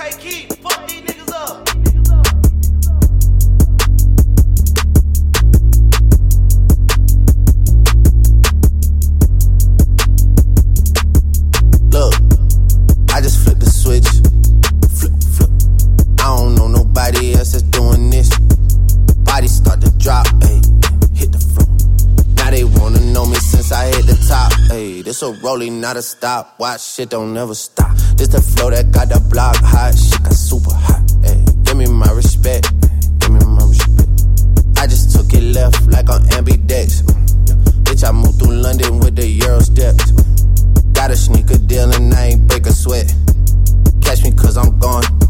Take heat, fuck these niggas up. Look, I just flipped the switch. Flip, flip. I don't know nobody else that's doing this. Body start to drop, ayy. Hit the floor. Now they wanna know me since I hit the top, ayy. This a rolling, not a stop. Watch shit don't never stop. This the flow that got the block hot. Shit got super hot, ayy. Give me my respect, give me my respect. I just took it left like on ambidex. Yeah. Bitch, I moved through London with the Euro steps. Got a sneaker deal and I ain't break a sweat. Catch me cause I'm gone.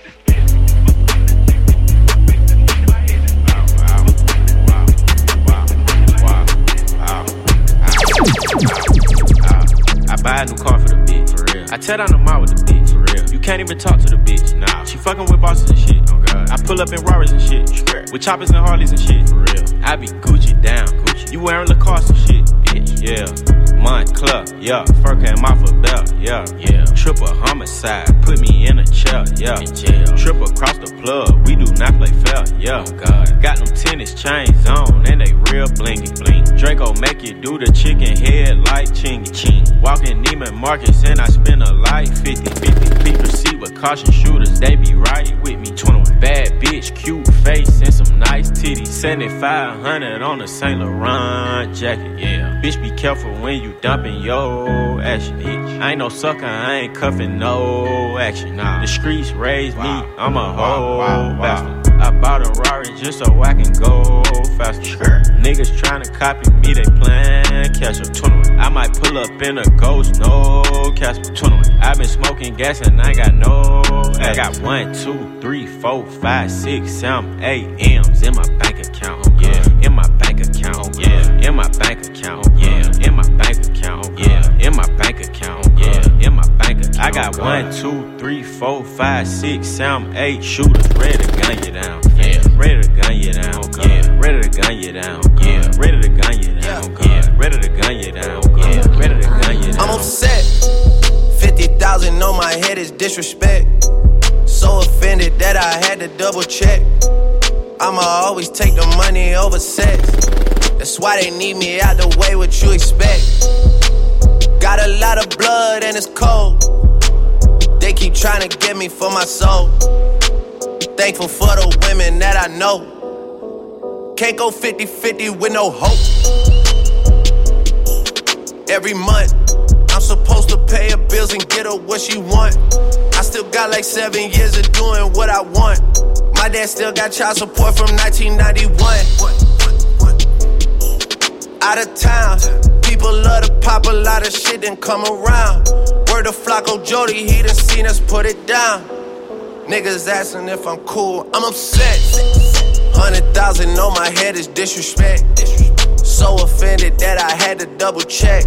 Tear down the mall with the bitch. For real. You can't even talk to the bitch. Nah. She fucking with bosses and shit. Oh god. I pull up in Rarris and shit. With choppers and Harleys and shit. For real. I be Gucci down. Gucci. You wearing Lacoste and shit. Bitch. Yeah. Moncler. Yeah. Fur came off a belt. Yeah. Yeah. Triple homicide. Put me in Yeah. Jail. Triple across the plug. We do not play fair. Yeah. Oh god. Got them tennis chains on and they real blingy. Bling. Draco make you do the chicken head like Chingy. Ching. Walking Neiman Marcus and I spend a life 50 50. Please proceed with caution shooters. They be right with me. 21. Bad bitch, cute face and some nice titties. 7500 on a Saint Laurent jacket. Yeah. Bitch, be careful when you dumping your action. Bitch. I ain't no sucker. I ain't cuffing no action. Nah. The streets raised me. I'm a whole bastard. I bought a Rari just so I can go faster. Sure. Niggas tryna copy me, they plan catch up. 21. I might pull up in a ghost, no Casper. 21. I been smoking gas and I got no. I got one, two, three, four, five, six, seven, eight M's in my bank account. Yeah, in my bank account. Yeah, in my bank account. Yeah, in my bank account. Yeah, in my bank account. I got one, two, three, four, five, six, seven, eight shooters ready to gun you down. Yeah, ready to gun you down. Oh, oh, yeah, ready to gun you down. Yeah, oh, ready to gun you down. Yeah, ready to gun you down. Yeah, ready to gun you down. I'm upset. 50,000 on my head is disrespect. So offended that I had to double check. I'ma always take the money over sex. That's why they need me out the way, what you expect. Got a lot of blood and it's cold. Keep trying to get me for my soul. Thankful for the women that I know. Can't go 50 50 with no hope. Every month, I'm supposed to pay her bills and get her what she want. I still got like seven years of doing what I want. My dad still got child support from 1991. Out of town, people love to pop a lot of shit and come around. Word of Flocko oh, Jody, he done seen us put it down. Niggas asking if I'm cool, I'm upset. Hundred thousand on my head is disrespect. So offended that I had to double check.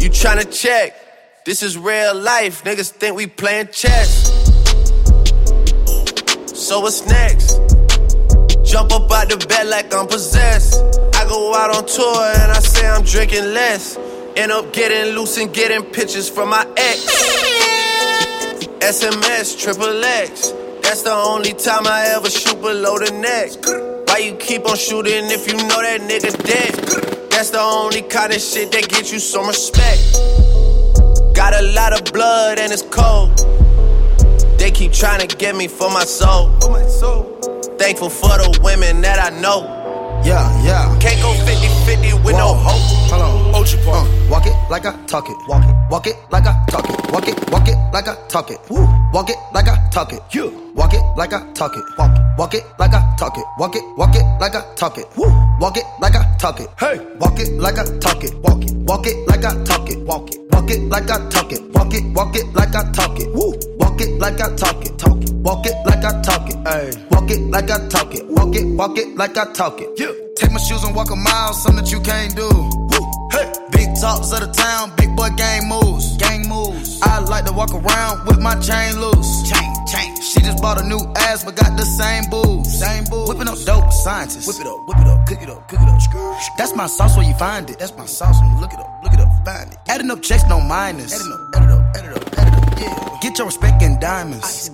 You tryna check? This is real life. Niggas think we playing chess. So what's next? Jump up out the bed like I'm possessed. I go out on tour and I say I'm drinking less. End up getting loose and getting pictures from my ex. SMS, triple X. That's the only time I ever shoot below the neck. Why you keep on shooting if you know that nigga dead? That's the only kind of shit that gets you some respect. Got a lot of blood and it's cold. They keep trying to get me for my soul. Thankful for the women that I know. Yeah, yeah. Can't go 50 50 with no hope. Hold on. Uh, walk it like I talk it. Walk it. Walk it like I talk it. Walk it, walk it like I talk it. Woo. Walk it like I talk it. Yeah. Walk it like I talk it. Walk it. Walk it like I talk it. Walk it, walk it like I talk it. Woo. Walk it like I talk it. Hey. Walk it like I talk it. Walk it. Walk it like I talk it. Walk it. Walk it like I talk it. Walk it. Walk it like I talk it. Woo. Walk it like I talk it. Talk it. Walk it like I talk it. Hey. Walk it like I talk it. Walk it. Walk it like I talk it. Yeah. Take my shoes and walk a mile, something that you can't do. Woo. Hey. Big talks of the town, big boy gang moves. Gang moves. I like to walk around with my chain loose. Chain, chain. She just bought a new ass, but got the same boobs. Same boobs. Whipping up dope scientists. Whip it up, whip it up, cook it up, cook it up. That's my sauce where you find it. That's my sauce when you look it up, look it up, find it. Adding up checks, no minus. Adding up, add it up, add it up, add it up, yeah. Get your respect in diamonds.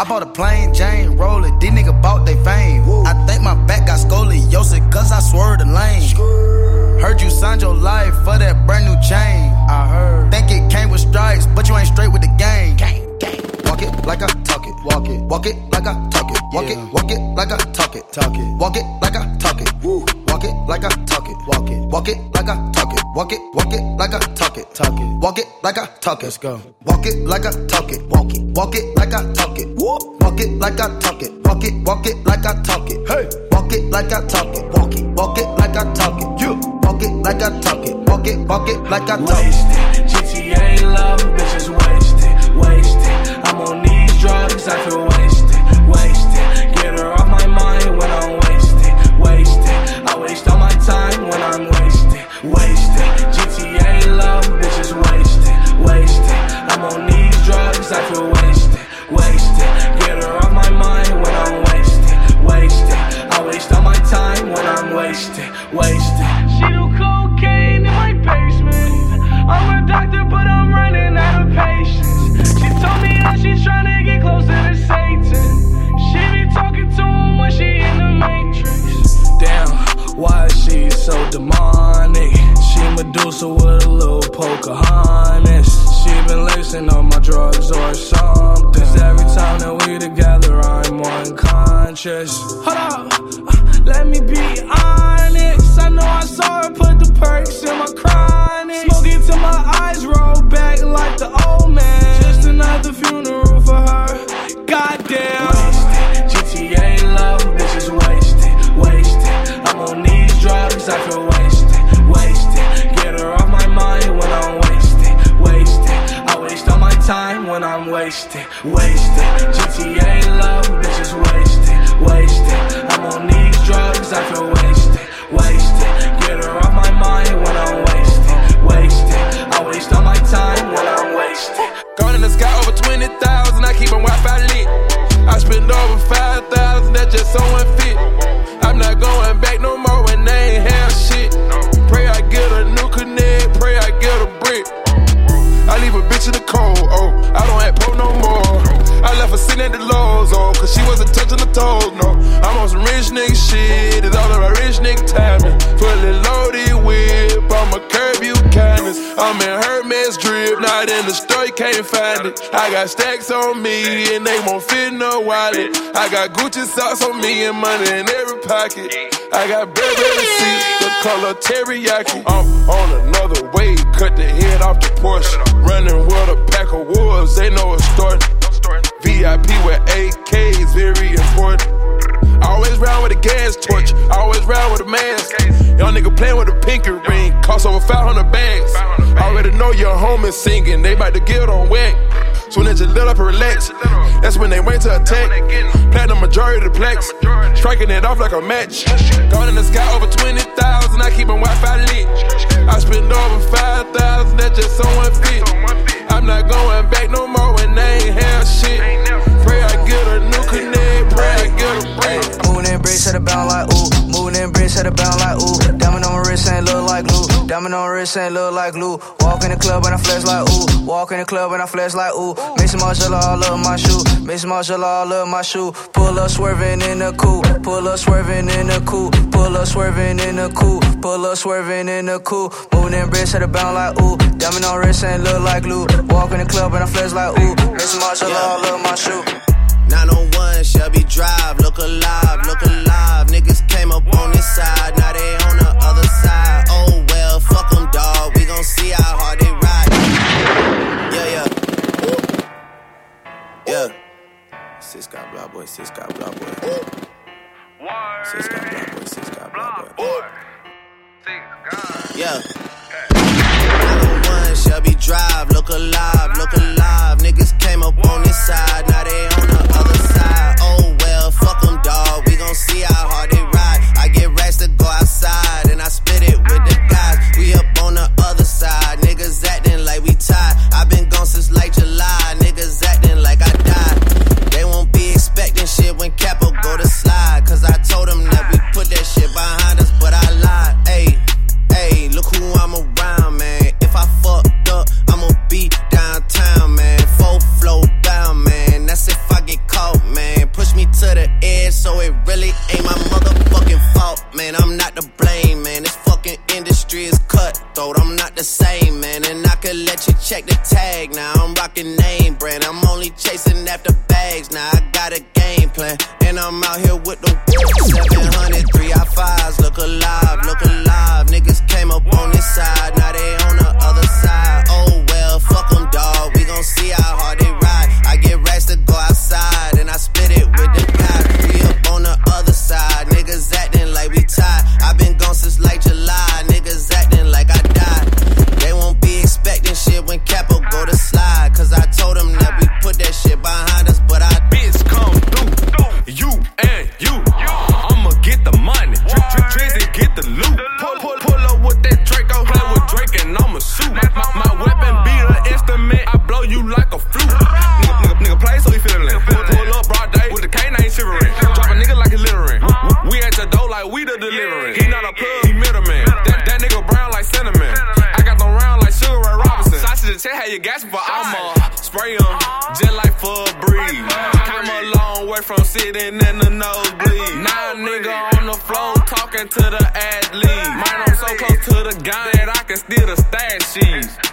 I bought a plain Jane, roll it. These nigga bought they fame. I think my back got scoliosis, cause I swerved the lane. Heard you signed your life for that brand new chain. I heard. Think it came with stripes, but you ain't straight with the game. Gang, gang. Walk it like I talk it. Walk it. Walk it like I talk it. Walk it. Walk it like I talk it. Talk it. Walk it like I talk it. Woo. Walk it like I talk it. Walk it. Walk it like I talk it. Walk it. Walk it like I talk it. Talk it. Walk it like I talk it. Let's go. Walk it like I talk it. Walk it. Walk it like I talk it. Woo. Walk it like I talk it. Walk it. Walk it like I talk it. Hey. Walk it like I talk it. Walk it. Walk it like I talk it. You. Walk it like I talk it. Walk it. Walk it like I talk it. Wasted. GTA love, bitches wasted, wasted. I'm on these drugs, I feel wasted, wasted. I'm. Hold up, uh, let me be honest. I know I saw her put the perks in my chronic. it till my eyes roll back like the old man. Just another funeral for her. Goddamn. Wasted. GTA love, bitches wasted, wasted. I'm on these drugs, I feel wasted, wasted. Get her off my mind when I'm wasted, wasted. I waste all my time when I'm wasted, wasted. GTA love, Drip, not in the store, can't find it. I got stacks on me, and they won't fit no wallet. I got Gucci socks on me, and money in every pocket. I got Burberry seats, the color teriyaki. I'm on another wave, cut the head off the Porsche. Running with a pack of wolves, they know it's starting. VIP with AKs, very important. Always round with a gas torch, always round with a mask. Young nigga playing with a pinky ring, cost over 500 bags. Already know your homies singing, they bout to get on whack. Soon as you let up and relax, that's when they wait to attack. The majority of the plex, striking it off like a match. Gone in the sky over 20,000, I keep my Wi Fi lit. I spend over 5,000, that's just so unfit. Diamond on my wrist ain't look like glue. Walk in the club and I flex like ooh. Walk in the club and I flex like ooh. Mixing Margiela all up my shoe. Mixing Margiela all up my shoe. Pull up swerving in the coupe. Pull up swerving in the coupe. Pull up swerving in the coupe. Pull up swerving in the coupe. Moving in bricks at a bound like ooh. Diamond on wrist ain't look like glue. Walk in the club and I flex like ooh. Mixing Margiela all up my shoe. 901 Shelby Drive, look alive, look alive. Niggas came up on this side, now they on the other side well, fuck them, dawg. We gon' see how hard they ride. Yeah, yeah. Yeah. Sis got blah boy, sis got blah boy. Sis got blah boy, sis got blah boy. Yeah. Number one, Shelby Drive, look alive, look alive. Niggas came up on this side, now they on the other side. Oh well, fuck them, dawg. We gon' see how hard they ride. I get racks to go from sitting in the nosebleed. Now nigga on the floor talking to the athlete. Mine, I'm so close to the guy that I can steal the stat sheets.